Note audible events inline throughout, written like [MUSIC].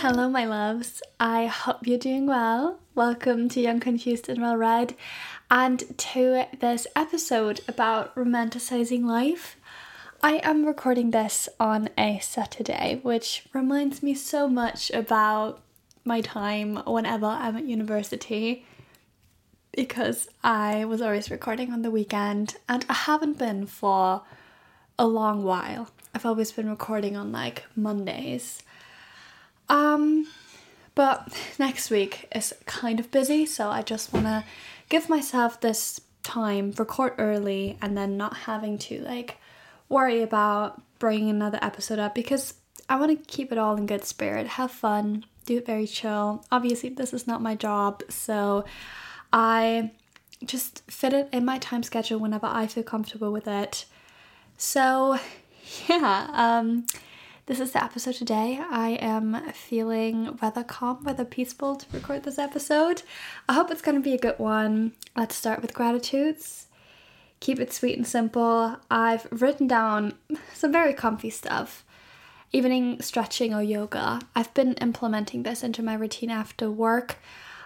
Hello, my loves. I hope you're doing well. Welcome to Young Confused and Well Read, and to this episode about romanticizing life. I am recording this on a Saturday, which reminds me so much about my time whenever I'm at university because I was always recording on the weekend and I haven't been for a long while. I've always been recording on like Mondays. Um but next week is kind of busy, so I just want to give myself this time, record early and then not having to like worry about bringing another episode up because I want to keep it all in good spirit, have fun, do it very chill. Obviously, this is not my job, so I just fit it in my time schedule whenever I feel comfortable with it. So, [LAUGHS] yeah, um, this is the episode today. I am feeling rather calm, rather peaceful to record this episode. I hope it's going to be a good one. Let's start with gratitudes. Keep it sweet and simple. I've written down some very comfy stuff. Evening stretching or yoga. I've been implementing this into my routine after work.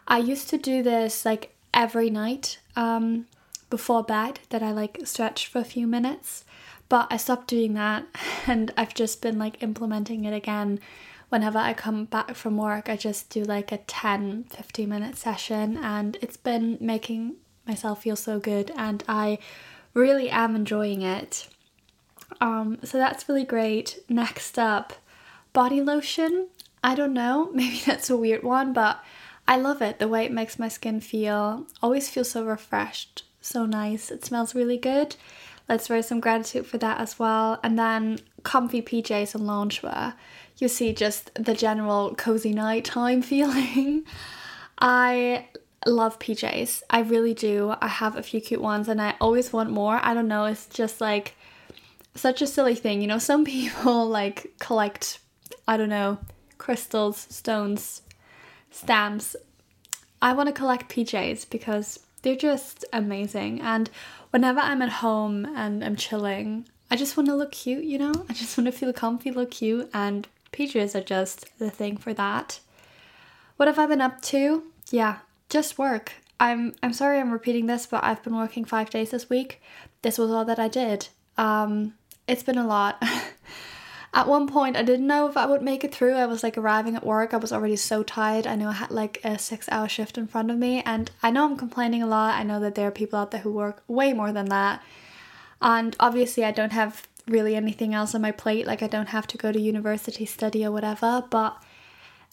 I used to do this like every night um, before bed, that I like stretch for a few minutes. But I stopped doing that [LAUGHS] and I've just been like implementing it again. Whenever I come back from work, I just do like a 10 15 minute session and it's been making myself feel so good and I really am enjoying it. Um, so that's really great. Next up, body lotion. I don't know, [LAUGHS] maybe that's a weird one, but I love it. The way it makes my skin feel, always feel so refreshed, so nice. It smells really good. Let's raise some gratitude for that as well. And then comfy PJs and loungewear. You see just the general cozy nighttime [LAUGHS] feeling. I love PJs. I really do. I have a few cute ones and I always want more. I don't know, it's just like such a silly thing. You know, some [LAUGHS] people like collect, I don't know, crystals, stones, stamps. I want to collect PJs because they're just amazing. And whenever I'm at home and I'm chilling, I just want to look cute, you know? I just want to feel comfy, look cute, and PJs are just the thing for that. What have I been up to? Yeah, just work. I'm I'm sorry I'm repeating this, but I've been working 5 days this week. This was all that I did. Um it's been a lot. [LAUGHS] at one point I didn't know if I would make it through. I was like arriving at work. I was already so tired. I know I had like a 6-hour shift in front of me and I know I'm complaining a lot. I know that there are people out there who work way more than that. And obviously I don't have really anything else on my plate. Like I don't have to go to university study or whatever, but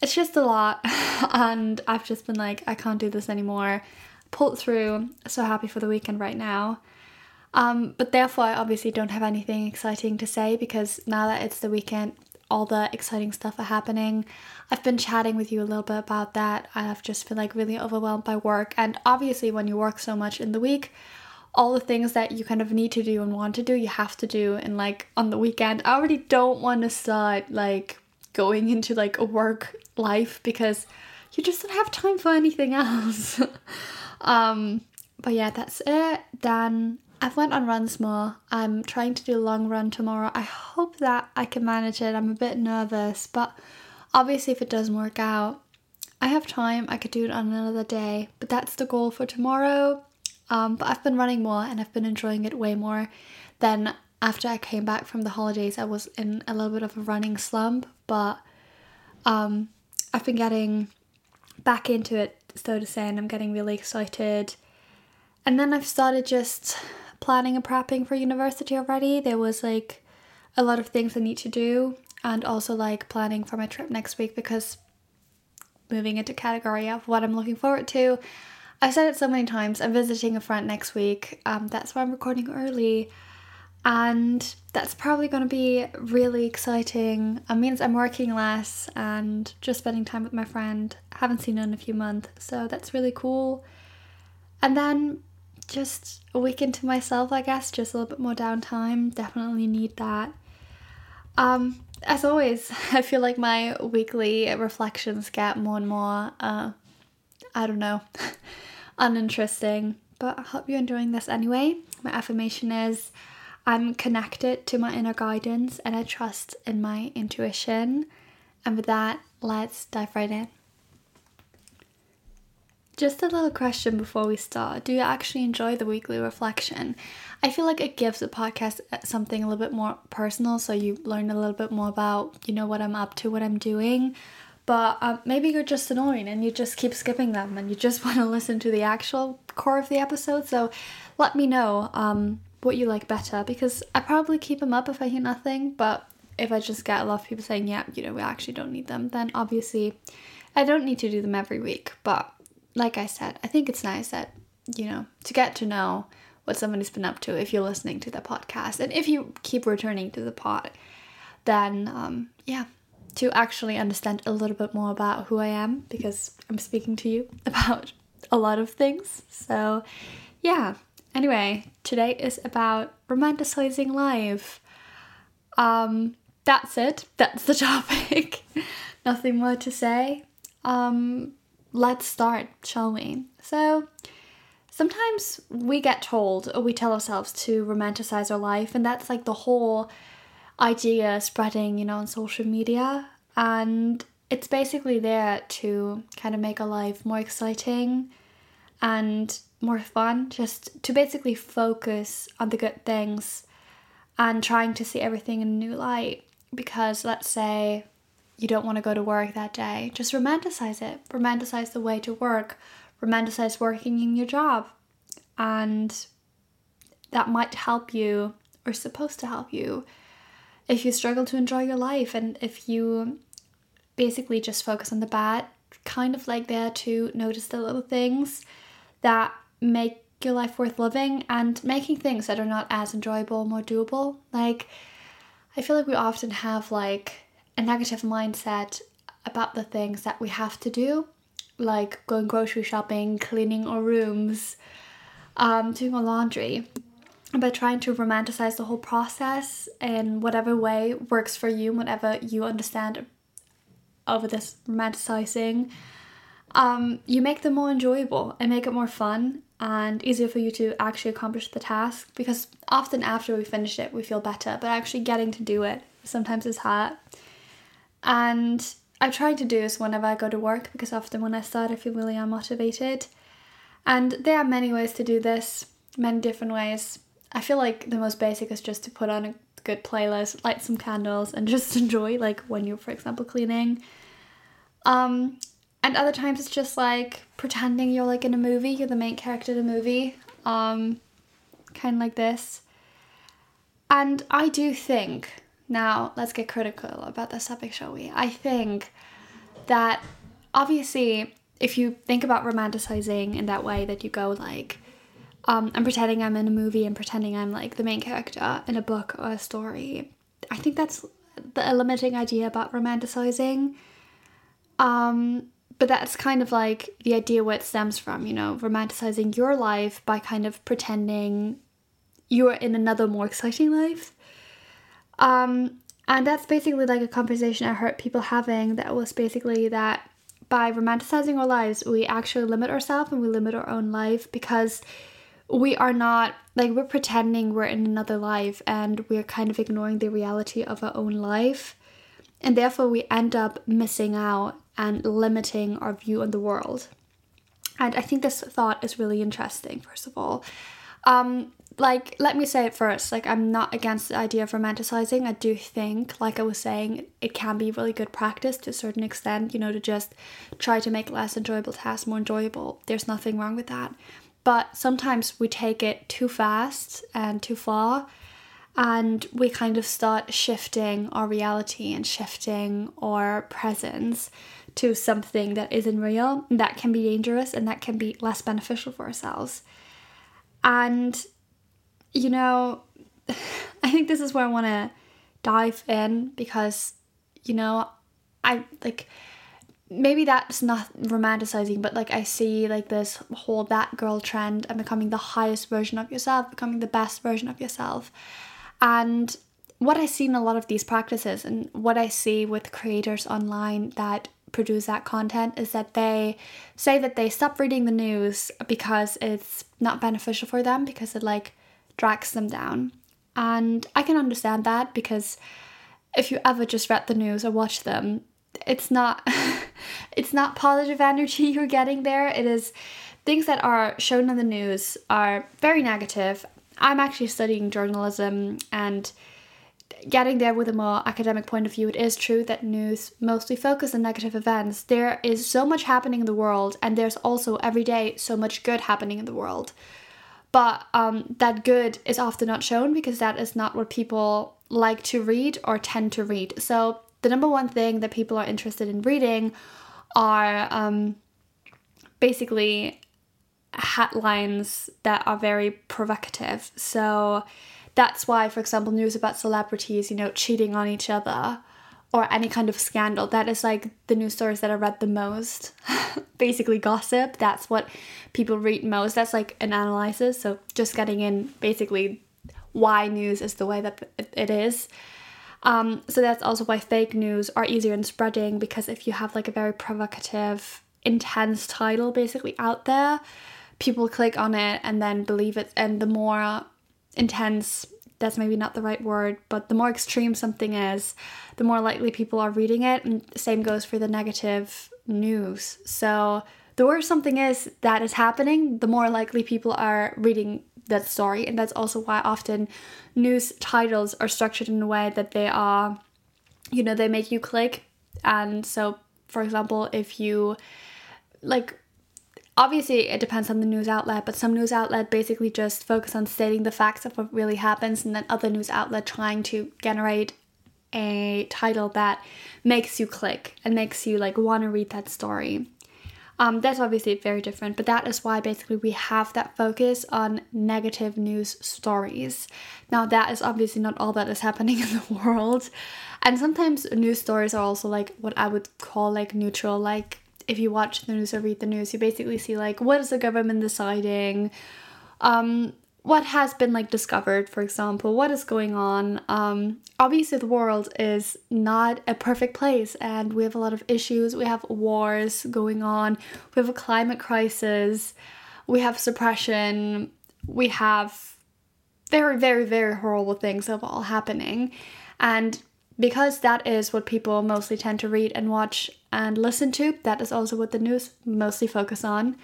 it's just a lot [LAUGHS] and I've just been like I can't do this anymore. Pulled through. So happy for the weekend right now. Um, but therefore, I obviously don't have anything exciting to say because now that it's the weekend, all the exciting stuff are happening. I've been chatting with you a little bit about that. I've just been like really overwhelmed by work, and obviously, when you work so much in the week, all the things that you kind of need to do and want to do, you have to do. And like on the weekend, I already don't want to start like going [LAUGHS] into like a work life because you just don't have time for anything [LAUGHS] else. [LAUGHS] um, but yeah, that's it. Then I've went on runs more. I'm trying to do a long run tomorrow. I hope that I can manage it. I'm a bit nervous, but obviously if it doesn't work out, I have time. I could do it on another day. But that's the goal for tomorrow. Um, but I've been running more and I've been enjoying it way more than after I came back from the holidays. I was in a little bit of a running slump, but um, I've been getting back into it, so to say, and I'm getting really excited. And then I've started just planning and prepping for university already. There was like a lot of things I need to do, and also like planning for my trip next week because moving into category of what I'm looking forward to. I've said it so many times. I'm visiting a friend next week. Um, that's why I'm recording early, and that's probably going to be really exciting. It means I'm working less and just spending time with my friend. haven't seen her in a few months, so that's really cool. And then just a weekend to myself, I guess, just a little bit more downtime. Definitely need that. Um, as always, [LAUGHS] I feel like my weekly reflections get more and more, uh, I don't know, [LAUGHS] uninteresting. But I hope you're enjoying this anyway. My affirmation is I'm connected to my inner guidance and I trust in my intuition. And with that, let's dive right in. Just a little question before we start. Do you actually enjoy the weekly reflection? I feel like it gives the podcast something a little bit more personal so you learn a little bit more about, you know, what I'm up to, what I'm doing. But um, maybe you're just annoying and you just keep skipping them and you just [LAUGHS] want to listen to the actual core of the episode. So let me know um, what you like better because I probably keep them up if I hear nothing. But if I just get a lot of people saying, yeah, you know, we actually don't need them, then obviously I don't need to do them every week. But like I said, I think it's nice that, you know, to get to know what somebody's been up to if you're listening to the podcast. And if you keep returning to the pod, then um, yeah, to actually understand a little bit more about who I am because I'm speaking to you [LAUGHS] about a lot of things. So yeah. Anyway, today is about romanticizing life. Um, that's it. That's the [LAUGHS] topic. Nothing more to say. Um, let's start, shall we? So, sometimes we get told or we tell ourselves to romanticize our life, and that's like the whole idea spreading, you know, on social media. And it's basically there to kind of make our life more exciting and more fun, just to basically focus on the good things and trying to see everything in a new light. Because let's say you don't want to go to work that day, just romanticize it. Romanticize the way to work, romanticize working in your job. And that might help you, or supposed to help you, if you struggle to enjoy your life and if you basically just focus on the bad, kind of like there to notice the little things that make your life worth living and making things that are not as enjoyable more doable. Like, I feel like we often have like a negative mindset about the things that we have to do, like going grocery shopping, cleaning our rooms, um, doing our laundry. By trying to romanticize the whole process in whatever way works for you, whatever you understand over this romanticizing, um, you make them more enjoyable and make it more fun and easier for you to actually accomplish the task because often after we finish it we feel better but actually getting to do it sometimes is hard and I try to do this whenever I go to work because often when I start, I feel really unmotivated. And there are many ways to do this, many different ways. I feel like the most basic is just to put on a good playlist, light some candles, and [LAUGHS] just enjoy, like when you're, for example, cleaning. Um, and other times it's just like pretending you're like in a movie, you're the main character in a movie, um, kind of like this. And I do think now, let's get critical about this topic, shall we? I think that obviously, if you think about romanticizing in that way, that you go like, um, I'm pretending I'm in a movie and pretending I'm like the main character in a book or a story. I think that's the limiting idea about romanticizing. Um, but that's kind of like the idea where it stems from, you know, romanticizing your life by kind of pretending you're in another more exciting life. Um, and that's basically like a conversation I heard people having that was basically that by romanticizing our lives, we actually limit ourselves and we limit our own life because we are not like we're pretending we're in another life and we're kind of ignoring the reality of our own life. And therefore, we end up missing out and limiting our view on the world. And I think this thought is really interesting, first of all. Um, like let me say it first like i'm not against the idea of romanticizing. I do think like i was saying it can be really good practice to a certain extent you know to just try to make less enjoyable tasks more enjoyable. There's nothing wrong with that. But sometimes we take it too fast and too far and we kind of start shifting our reality and shifting our presence to something that isn't real that can be dangerous and that can be less beneficial for ourselves. And you know, [SIGHS] I think this is where I want to dive in because, you know, I like maybe that's not romanticizing, but like I see like this whole that girl trend and becoming the highest version of yourself, becoming the best version of yourself. And what I see in a lot of these practices and what I see with creators online that produce that content is that they say that they stop reading the news because it's not beneficial for them because it like drags them down. And I can understand that because if you ever just read the news or watch them, it's not [LAUGHS] it's not positive energy [LAUGHS] you're getting there. It is things that are shown on the news are very negative. I'm actually studying journalism and getting there with a more academic point of view, it is true that news mostly focus on negative events. There is so much happening in the world, and there's also every day so much good happening in the world. But um, that good is often not shown because that is not what people like to read or tend to read. So, the number one thing that people are interested in reading are um, basically headlines that are very provocative. So, that's why, for example, news about celebrities, you know, cheating on each other or any kind of scandal, that is like the news stories that I read the most. [LAUGHS] basically, gossip, that's what people read most. That's like an analysis. So, just getting in basically why news is the way that it is. Um, so, that's also why fake news are easier in spreading because if you have like a very provocative, intense title basically out there, people click on it and then believe it. And the more intense that's maybe not the right word, but the more extreme something is, the more likely people are reading it. And same goes for the negative news. So the worse something is that is happening, the more likely people are reading that story. And that's also why often news titles are structured in a way that they are, you know, they make you click. And so, for example, if you like obviously it depends on the news outlet but some news outlet basically just focus on stating the facts of what really happens and then other news outlet trying to generate a title that makes you click and makes you like want to read that story. Um, that's obviously very different but that is why basically we have that focus on negative news stories. Now that is obviously not all that is happening [LAUGHS] in the world and sometimes news stories are also like what i would call like neutral like if you watch the news or read the news, you basically see like what is the government deciding, um, what has been like discovered, for example, what is going on. Um, obviously, the world is not a perfect place, and we have a lot of issues. We have wars going on. We have a climate crisis. We have suppression. We have very, very, very horrible things of all happening, and because that is what people mostly tend to read and watch and listen to. That is also what the news mostly focus on.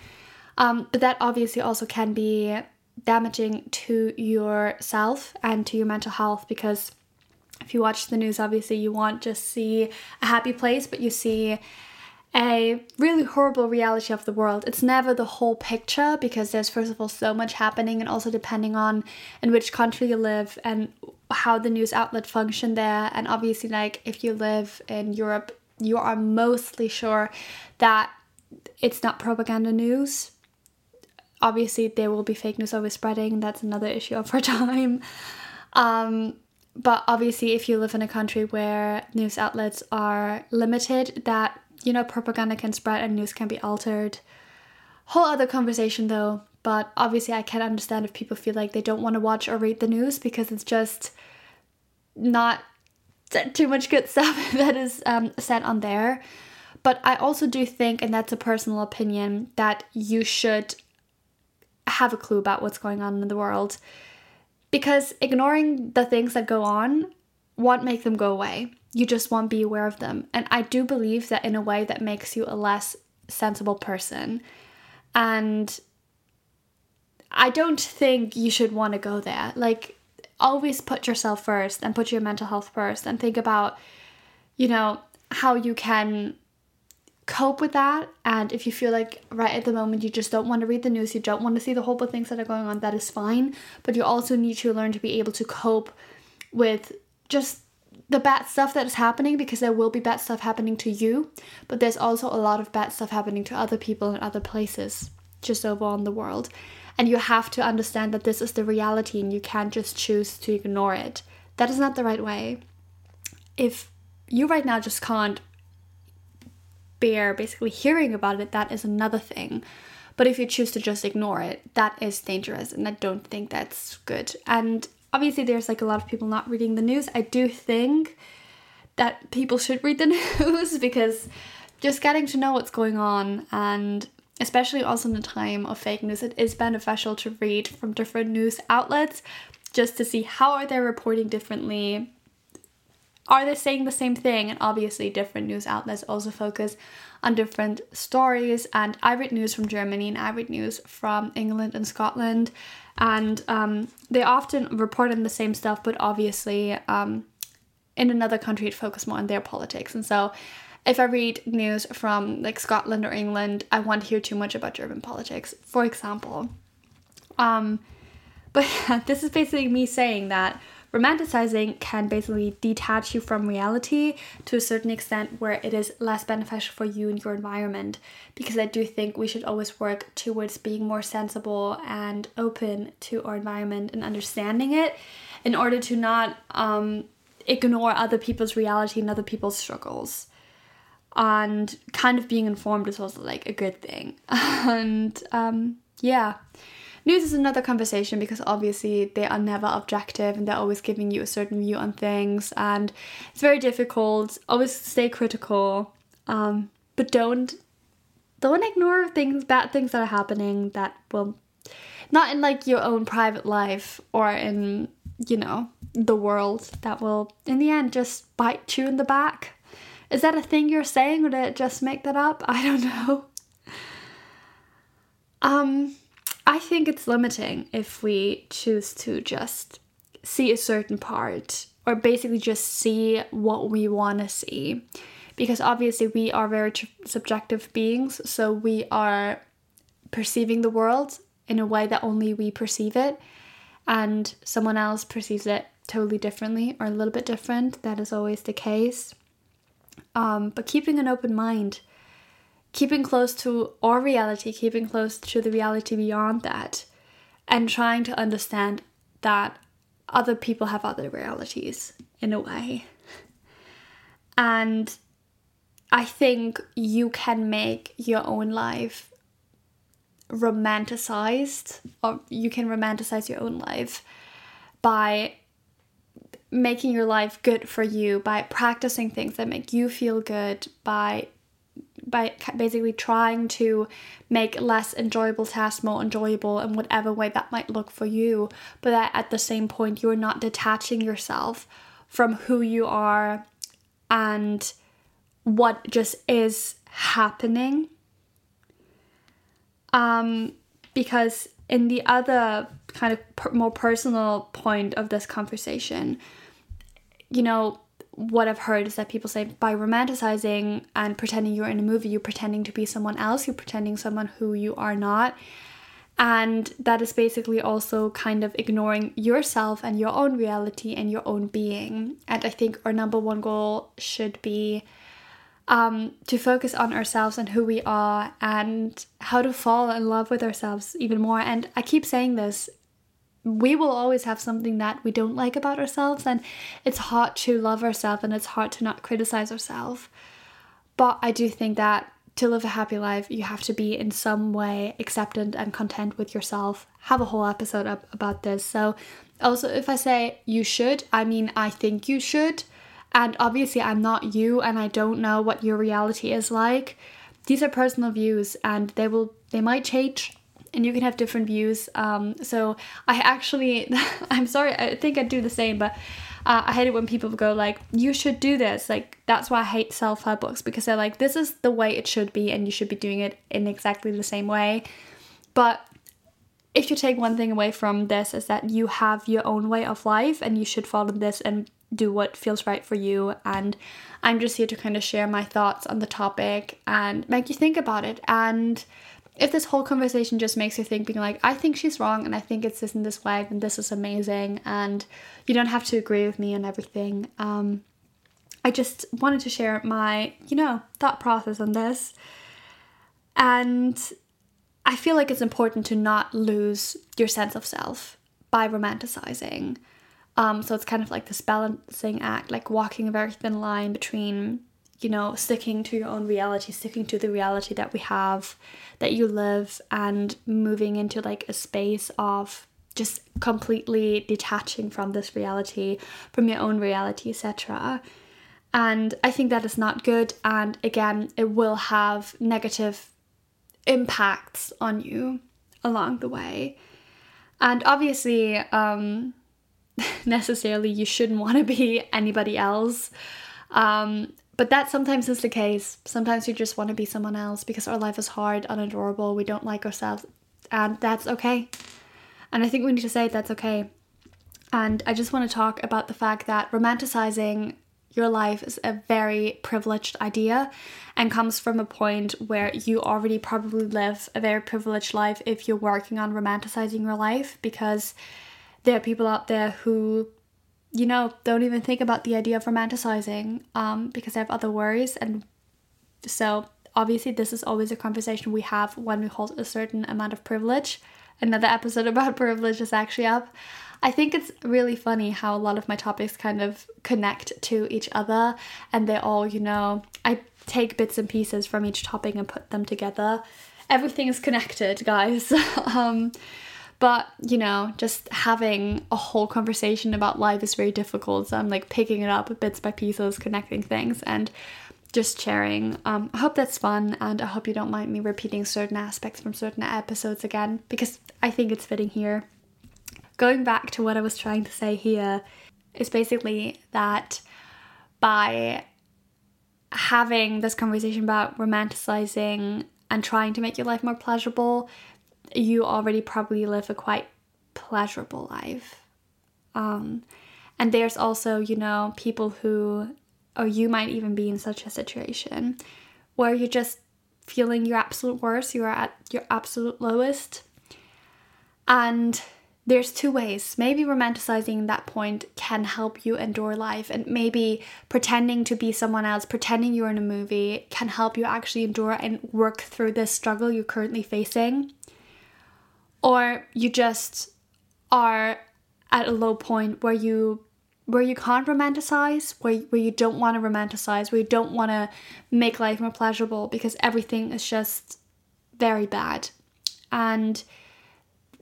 Um, but that obviously also can be damaging to yourself and to your mental health because if you watch the news, obviously you want just see a happy place, but you see a really horrible reality of the world. It's never the whole picture because there's first of all so much happening and also depending on in which country you live and how the news outlet function there and obviously like if you live in Europe you are mostly sure that it's not propaganda news. Obviously, there will be fake news always spreading. That's another issue of our [LAUGHS] time. Um, but obviously, if you live in a country where news outlets are limited, that you know propaganda can spread and news can be altered. Whole other conversation though. But obviously, I can understand if people feel like they don't want to watch or read the news because it's just not too much good [LAUGHS] stuff that is um, said on there. But I also do think, and that's a personal opinion, that you should have a clue about what's going on in the world. Because ignoring the things that go on won't make them go away. You just won't be aware of them. And I do believe that in a way that makes you a less sensible person. And I don't think you should want to go there. Like, always put yourself first and put your mental health first and think about, you know, how you can cope with that. And if you feel like right at the moment you just don't want to read the news, you don't want to see the horrible things that are going on, that is fine. But you also need to learn to be able to cope with just the bad stuff that is happening because there will be bad stuff happening to you, but there's also a lot of bad stuff happening to other people in other places just over on the world. And you have to understand that this is the reality and you can't just choose to ignore it. That is not the right way. If you right now just can't bear basically hearing about it, that is another thing. But if you choose to just ignore it, that is dangerous and I don't think that's good. And obviously, there's like a lot of people not reading the news. I do think that people should read the [LAUGHS] news because just getting to know what's going on and especially also in a time of fake news, it is beneficial to read from different news outlets just to see how are they reporting differently are they saying the same thing? And obviously, different news outlets also focus on different stories. And I read news from Germany and I read news from England and Scotland. And um, they often report on the same stuff, but obviously, um, in another country, it focuses more on their politics. And so, if I read news from like Scotland or England, I want to hear too much about German politics, for example. Um, but [LAUGHS] this is basically me saying that romanticizing can basically detach you from reality to a certain extent where it is less beneficial for you and your environment because i do think we should always work towards being more sensible and open to our environment and understanding it in order to not um, ignore other people's reality and other people's struggles and kind of being informed is also like a good thing [LAUGHS] and um, yeah News is another conversation because obviously they are never objective and they're always giving you a certain view on things, and it's very difficult. Always stay critical, um, but don't don't ignore things, bad things that are happening that will not in like your own private life or in you know the world that will in the end just bite you in the back. Is that a thing you're saying or did it just make that up? [LAUGHS] I don't know. Um I think it's limiting if we choose to just see a certain part or basically just see what we want to see. Because obviously, we are very tr- subjective beings, so we are perceiving the world in a way that only we perceive it, and someone else perceives it totally differently or a little bit different. That is always the case. Um, but keeping an open mind keeping close to our reality, keeping close to the reality beyond that, and trying to understand that other people have other realities in a way. And I think you can make your own life romanticized, or you can romanticize your own life by making your life good for you, by practicing things that make you feel good, by by basically trying to make less enjoyable tasks more enjoyable in whatever way that might look for you, but that at the same point you're not detaching yourself from who you are and what just is happening. Um, because in the other kind of per- more personal point of this conversation, you know, what I've heard is that people say by romanticizing and pretending you're in a movie, you're pretending to be someone else, you're pretending someone who you are not. And that is basically also kind of ignoring yourself and your own reality and your own being. And I think our number one goal should be um, to focus on ourselves and who we are and how to fall in love with ourselves even more. And I keep saying this we will always have something that we don't like about ourselves, and it's hard to love ourselves and it's hard to not criticize ourselves. But I do think that to live a happy life, you have to be in some way acceptant and content with yourself. Have a whole episode up about this. So, also, if I say you should, I mean I think you should. And obviously, I'm not you, and I don't know what your reality is like. These are personal views, and they will they might change and you can have different views. Um, so I actually, [LAUGHS] I'm sorry, I think I'd do the same, but uh, I hate it when people go like, "You should do this." Like that's why I hate self-help books because they're like, "This is the way it should be, and you should be doing it in exactly the same way." But if you take one thing away from this is that you have your own way of life and you should follow this and do what feels right for you and i'm just here to kind of share my thoughts on the topic and make you think about it and if this whole conversation just makes you think, being like, I think she's wrong and I think it's this and this way, and this is amazing, and you don't have to agree with me on everything. Um, I just wanted to share my, you know, thought process on this. And I feel like it's important to not lose your sense of self by romanticizing. Um, so it's kind of like this balancing act, like walking a very thin line between you know, sticking to your own reality, sticking to the reality that we have, that you live, and moving into like a space of just completely detaching from this reality, from your own reality, etc. And I think that is not good. And again, it will have negative impacts on you along the way. And obviously, um, [LAUGHS] necessarily you shouldn't want to be anybody else. Um, but that sometimes is the case. Sometimes we just want to be someone else because our life is hard, unadorable, we don't like ourselves, and that's okay. And I think we need to say that's okay. And I just want to talk about the fact that romanticizing your life is a very privileged idea and comes from a point where you already probably live a very privileged life if you're working on romanticizing your life because there are people out there who you know don't even think about the idea of romanticizing um, because I have other worries and so obviously this is always a conversation we have when we hold a certain amount of privilege another episode [LAUGHS] about privilege is actually up I think it's really funny how a lot of my topics kind of connect to each other and they all, you know, I take bits and pieces from each topic and put them together. Everything is connected, guys. [LAUGHS] um, but you know, just having a whole conversation about life is very difficult. So I'm like picking it up bits by pieces, connecting things, and just sharing. Um, I hope that's fun, and I hope you don't mind me repeating certain aspects from certain episodes again because I think it's fitting here going back to what I was trying to say here is basically that by having this conversation about romanticizing and trying to make your life more pleasurable, you already probably live a quite pleasurable life. Um, and there's also, you know, people who, or you might even be in such a situation where you're just feeling your absolute worst, you are at your absolute lowest. And there's two ways. Maybe romanticizing that point can help you endure life, and maybe pretending to be someone else, pretending you're in a movie, can help you actually endure and work through this struggle you're currently facing. Or you just are at a low point where you where you can't romanticize, where, where you don't want to romanticize, where you don't want to make life more pleasurable because everything is just very bad. And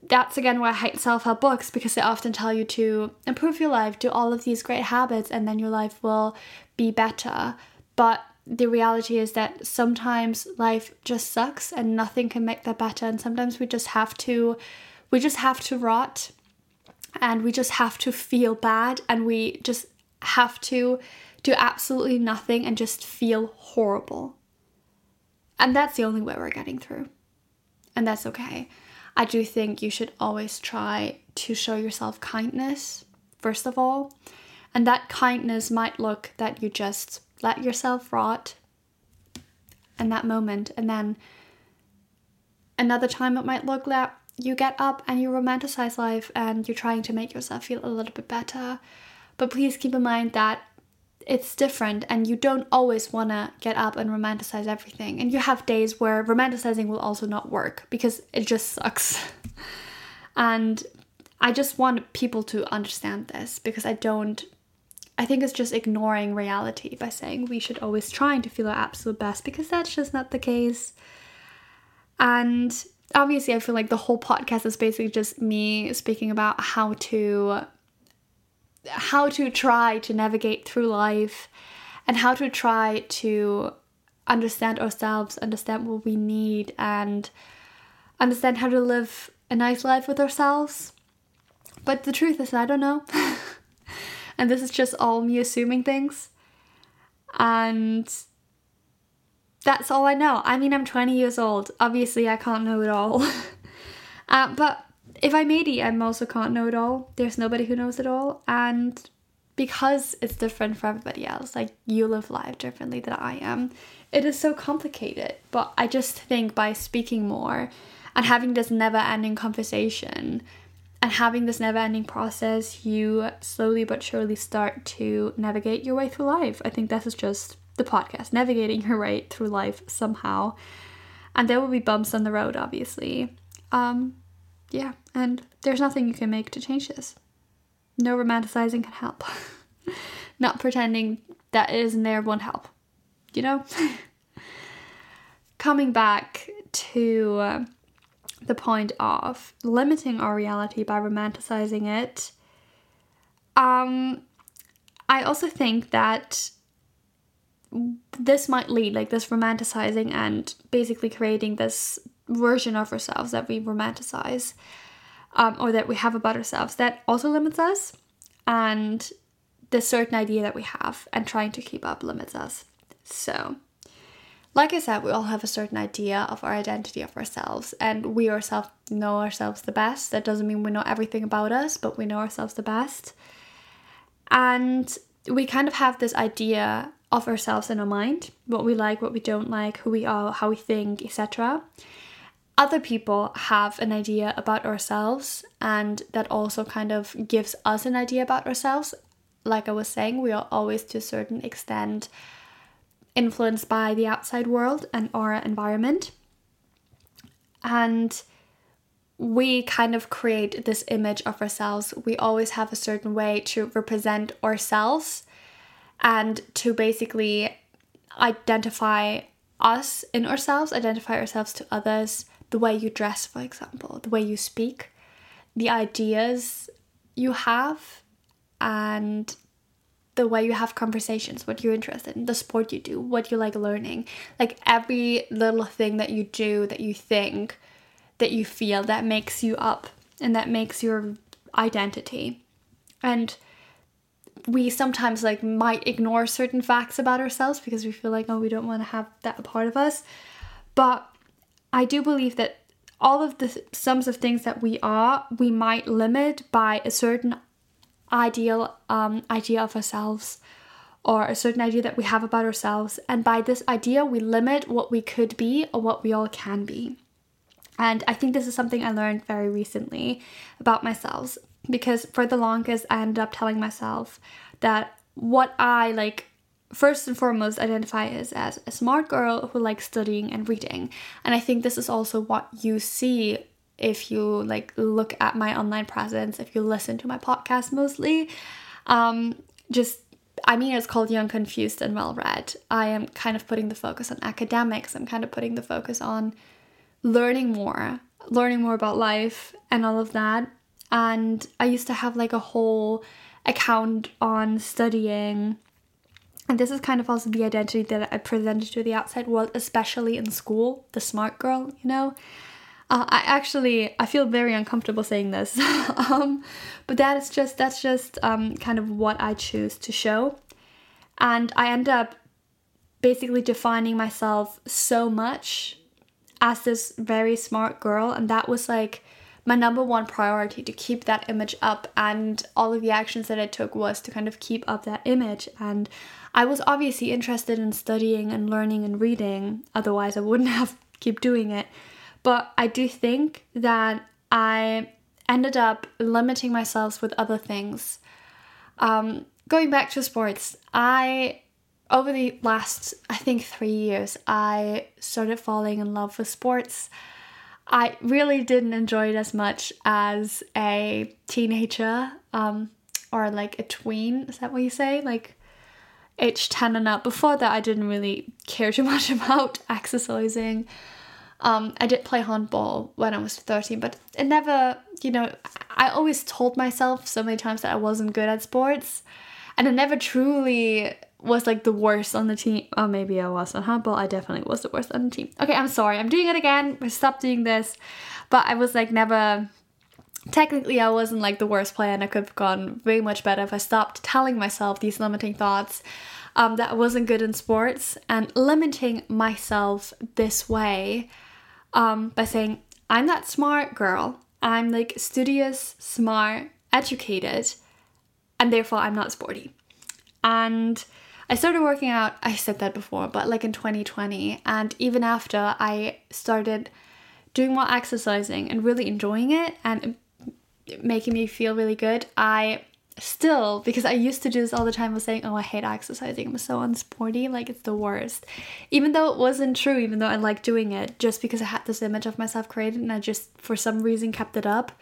that's again why I hate self help books because they often tell you to improve your life, do all of these great habits, and then your life will be better. But the reality is that sometimes life just sucks and nothing can make that better. And sometimes we just have to, we just have to rot and we just have to feel bad and we just have to do absolutely nothing and just feel horrible. And that's the only way we're getting through. And that's okay. I do think you should always try to show yourself kindness, first of all. And that kindness might look that you just let yourself rot in that moment. And then another time it might look that you get up and you romanticize life and you're trying to make yourself feel a little bit better. But please keep in mind that it's different and you don't always want to get up and romanticize everything and you have days where romanticizing will also not work because it just sucks [LAUGHS] and i just want people to understand this because i don't i think it's just ignoring reality by saying we should always try to feel our absolute best because that's just not the case and obviously i feel like the whole podcast is basically just me speaking about how to how to try to navigate through life and how to try to understand ourselves, understand what we need, and understand how to live a nice life with ourselves. But the truth is, I don't know. [LAUGHS] and this is just all me assuming things. And that's all I know. I mean, I'm 20 years old. Obviously, I can't know it all. [LAUGHS] uh, but if I'm 80, I also can't know it all. There's nobody who knows it all. And because it's different for everybody else, like you live life differently than I am, it is so complicated. But I just think by speaking more and having this never ending conversation and having this never ending process, you slowly but surely start to navigate your way through life. I think this is just the podcast, navigating [LAUGHS] your way through life somehow. And there will be bumps on the road, obviously. Um, yeah, and there's nothing you can make to change this. No romanticizing can help. [LAUGHS] Not pretending that it isn't there won't help. You know? [LAUGHS] Coming back to uh, the point of limiting our reality by romanticizing it, um, I also think that this might lead, like this romanticizing and basically creating this version of ourselves that we romanticize um, or that we have about ourselves that also limits us and the certain idea that we have and trying to keep up limits us. So, like I said, we all have a certain idea of our identity of ourselves, and we ourselves know ourselves the best. That doesn't mean we know everything about us, but we know ourselves the best. And we kind of have this idea of ourselves in our mind what we like, what we don't like, who we are, how we think, etc. Other people have an idea about ourselves, and that also kind of gives us an idea about ourselves. Like I was saying, we are always to a certain extent influenced by the outside world and our environment. And we kind of create this image of ourselves. We always have a certain way to represent ourselves and to basically identify us in ourselves, identify ourselves to others, the way you dress, for example, the way you speak, the ideas you have, and the way you have conversations, what you're interested in, the sport you do, what you like learning. Like every little thing that you do that you think, that you feel, that makes you up and that makes your identity. And we sometimes like might ignore certain facts about ourselves because we feel like oh we don't want to have that a part of us. But I do believe that all of the sums of things that we are, we might limit by a certain ideal um, idea of ourselves or a certain idea that we have about ourselves. And by this idea, we limit what we could be or what we all can be. And I think this is something I learned very recently about myself because for the longest, I ended up telling myself that what I like first and foremost identify as as a smart girl who likes studying and reading. And I think this is also what you see if you like look at my online presence, if you listen to my podcast mostly, um, just I mean, it's called Young, Confused, and Well Read. I am kind of putting the focus on academics. I'm kind of putting the focus on learning more, learning more about life and all of that. And I used to have like a whole account on studying. And this is kind of also the identity that I presented to the outside world, especially in school, the smart girl, you know. Uh, I actually I feel very uncomfortable saying this, [LAUGHS] um, but that is just that's just um, kind of what I choose to show, and I end up basically defining myself so much as this very smart girl, and that was like my number one priority to keep that image up. And all of the actions that I took was to kind of keep up that image. And I was obviously interested in studying and learning and reading. Otherwise I wouldn't [LAUGHS] have keep doing it but I do think that I ended up limiting myself with other things. Um, going back to sports, I over the last I think three years, I started falling in love with sports. I really didn't enjoy it as much as a teenager um, or like a tween. Is that what you say? Like age 10 and up. Before that, I didn't really care too much [LAUGHS] about exercising. Um, I did play handball when I was 13, but it never, you know, I always told myself so many times that I wasn't good at sports, and I never truly was like the worst on the team. Oh, maybe I was on handball. I definitely was the worst on the team. Okay, I'm sorry. I'm doing it again. Stop doing this. But I was like never. Technically, I wasn't like the worst player, and I could have gone way much better if I stopped telling myself these limiting thoughts um, that I wasn't good in sports and limiting myself this way um, by saying, I'm that smart girl. I'm like studious, smart, educated, and therefore I'm not sporty. And I started working out, I said that before, but like in 2020. And even after I started doing more exercising and really enjoying it and making me feel really good, I still because I used to do this all the time was saying, Oh, I hate exercising, I'm so unsporty, like it's the worst. Even though it wasn't true, even though I liked doing it, just because I had this image of myself created and I just for some reason kept it up.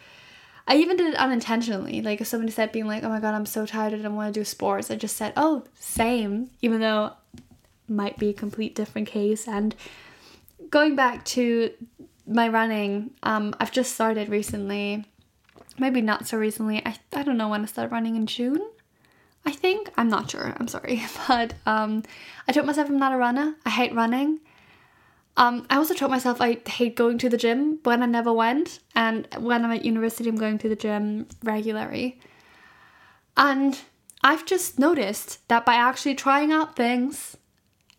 I even did it unintentionally. Like if somebody said being like, Oh my god, I'm so tired, and I don't want to do sports, I just said, Oh, same, even though might be a complete different case. And going back to my running, um, I've just started recently maybe not so recently. I, I don't know when I started running in June. I think I'm not sure. I'm sorry, [LAUGHS] but um, I told myself I'm not a runner. I hate running. Um, I also told myself I hate going to the gym when I never went, and when I'm at university, I'm going to the gym regularly. And I've just noticed that by actually trying out things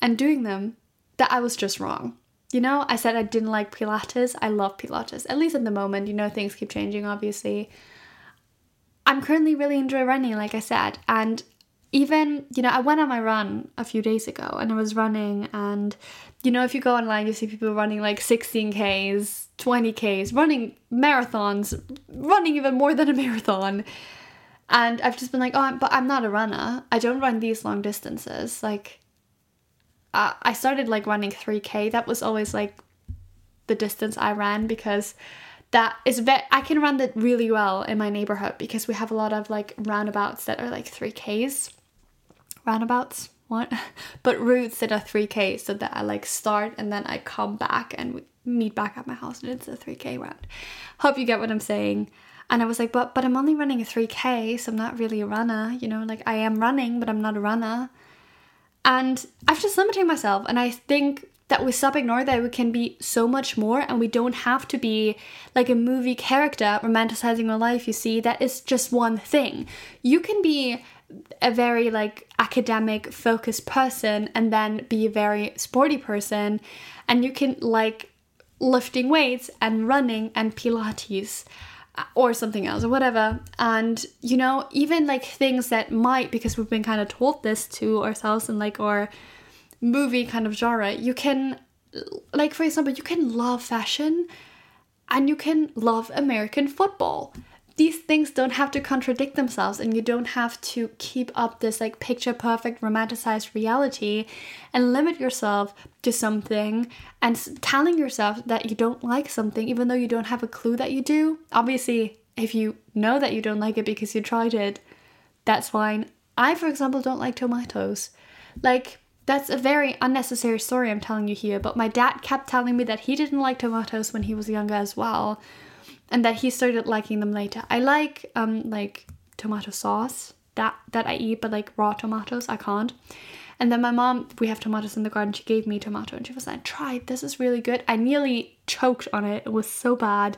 and doing them, that I was just wrong. You know, I said I didn't like Pilates. I love Pilates, at least at the moment. You know, things keep changing, obviously. I'm currently really enjoying running, like I said. And even, you know, I went on my run a few days ago and I was running. And, you know, if you go online, you see people running like 16Ks, 20Ks, running marathons, running even more than a [LAUGHS] marathon. And I've just been like, oh, but I'm not a runner. I don't run these long distances. Like, uh, I started like running 3k. That was always like the distance I ran because that is very I can run that really well in my neighborhood because we have a lot of like roundabouts that are like 3k's. Roundabouts? What? [LAUGHS] but routes that are 3k so that I like start and then I come back and meet back at my house and it's a 3k round. Hope you get what I'm saying. And I was like, but but I'm only running a 3k, so I'm not really a runner, you know, like I am running, but I'm not a runner. And I've just limiting myself. And I think that with Stop Ignore that we can be so much more and we don't have to be like a movie character romanticizing our life, you see, that is just one thing. You can be a very like academic focused person and then be a very sporty person and you can like lifting weights and running and pilates Uh, or something else or whatever. And you know even like things that might because we've been kind of told this to ourselves and like our movie kind of genre you can like for example you can love fashion and you can love american football these things don't have to contradict themselves and you don't have to keep up this like picture perfect romanticized reality and limit yourself to something and telling yourself that you don't like something even though you don't have a clue that you do. Obviously if you know that you don't like it because you tried it that's fine. I for example don't like tomatoes. Like that's a very unnecessary story i'm telling you here but my dad kept telling me that he didn't like tomatoes when he was younger as well and that he started liking them later. I like um like tomato sauce that that I eat, but like raw tomatoes I can't. And then my mom, we have tomatoes in the garden. She gave me tomato, and she was like, "Try. This is really good." I nearly choked on it. It was so bad.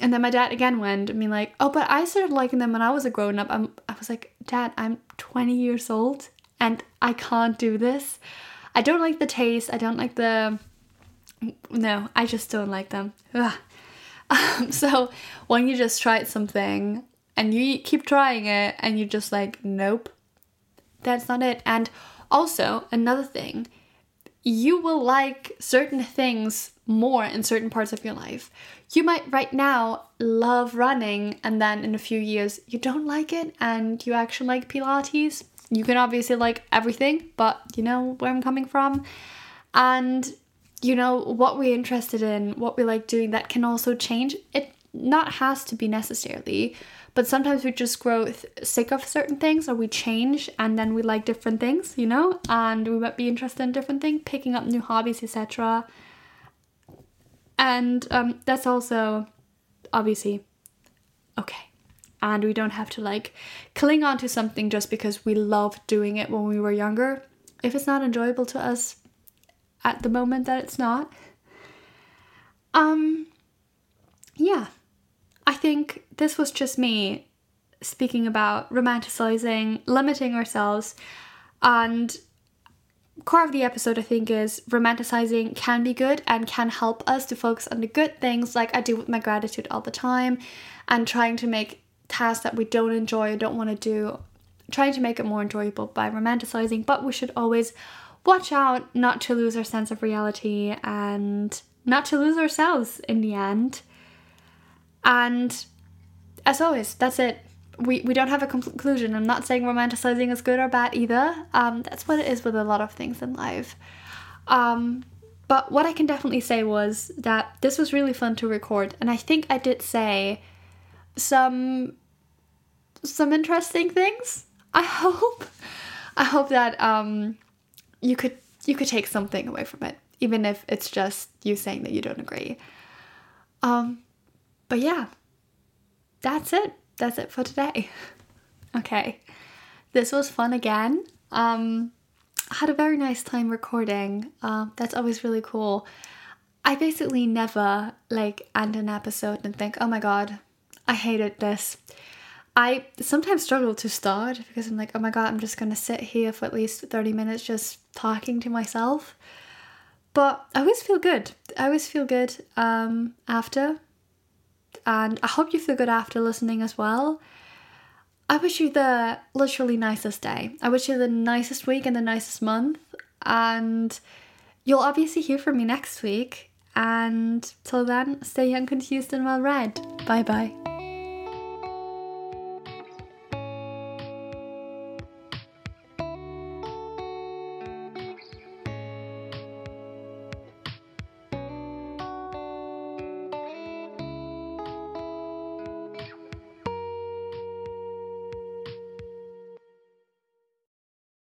And then my dad again went and me like, "Oh, but I started liking them when I was a grown up." I'm, I was like, "Dad, I'm 20 years old, and I can't do this. I don't like the taste. I don't like the. No, I just don't like them." Ugh. Um, [LAUGHS] so when you just tried something and you keep trying it and you're just like, nope, that's not it. And also, another thing, you will like certain things more in certain parts of your life. You might right now love running, and then in a few years, you don't like it and you actually like Pilates. You can obviously like everything, but you know where I'm coming from. And you know, what we're interested in, what we like doing, that can also change. It not has to be necessarily, but sometimes we just grow sick of certain things or we change and then we like different things, you know, and we might be interested in different things, picking up new hobbies, etc. And um, that's also obviously okay. And we don't have to like cling on to something just because we loved doing it when we were younger. If it's not enjoyable to us, at the moment that it's not. Um, yeah, I think this was just me speaking about romanticizing, limiting ourselves, and core of the episode I think is romanticizing can be good and can help us to focus on the good things like I do with my gratitude all the time and trying to make tasks that we don't enjoy or don't want to do trying to make it more enjoyable by romanticizing but we should always watch out not to lose our sense of reality and not to lose ourselves in the end. And as always, that's it. We, we don't have a conclusion. I'm not saying romanticizing is good or bad either. Um, that's what it is with a lot of things in life. Um, but what I can definitely say was that this was really fun to record, and I think I did say some some interesting things. [LAUGHS] I hope. I hope that um, you could you could take something away from it, even if it's just you saying that you don't agree. Um, but yeah, that's it. That's it for today. [LAUGHS] okay, this was fun again. Um, I had a very nice time recording. Uh, that's always really cool. I basically never like end an episode and think, oh my god, I hated this. I sometimes struggle to start because I'm like, oh my god, I'm just gonna sit here for at least 30 minutes just talking to myself. But I always feel good. I always feel good um, after. And I hope you feel good after listening as well. I wish you the literally nicest day. I wish you the nicest week and the nicest month. And you'll obviously hear from me next week. And till then, stay young, confused, and well read. Bye bye.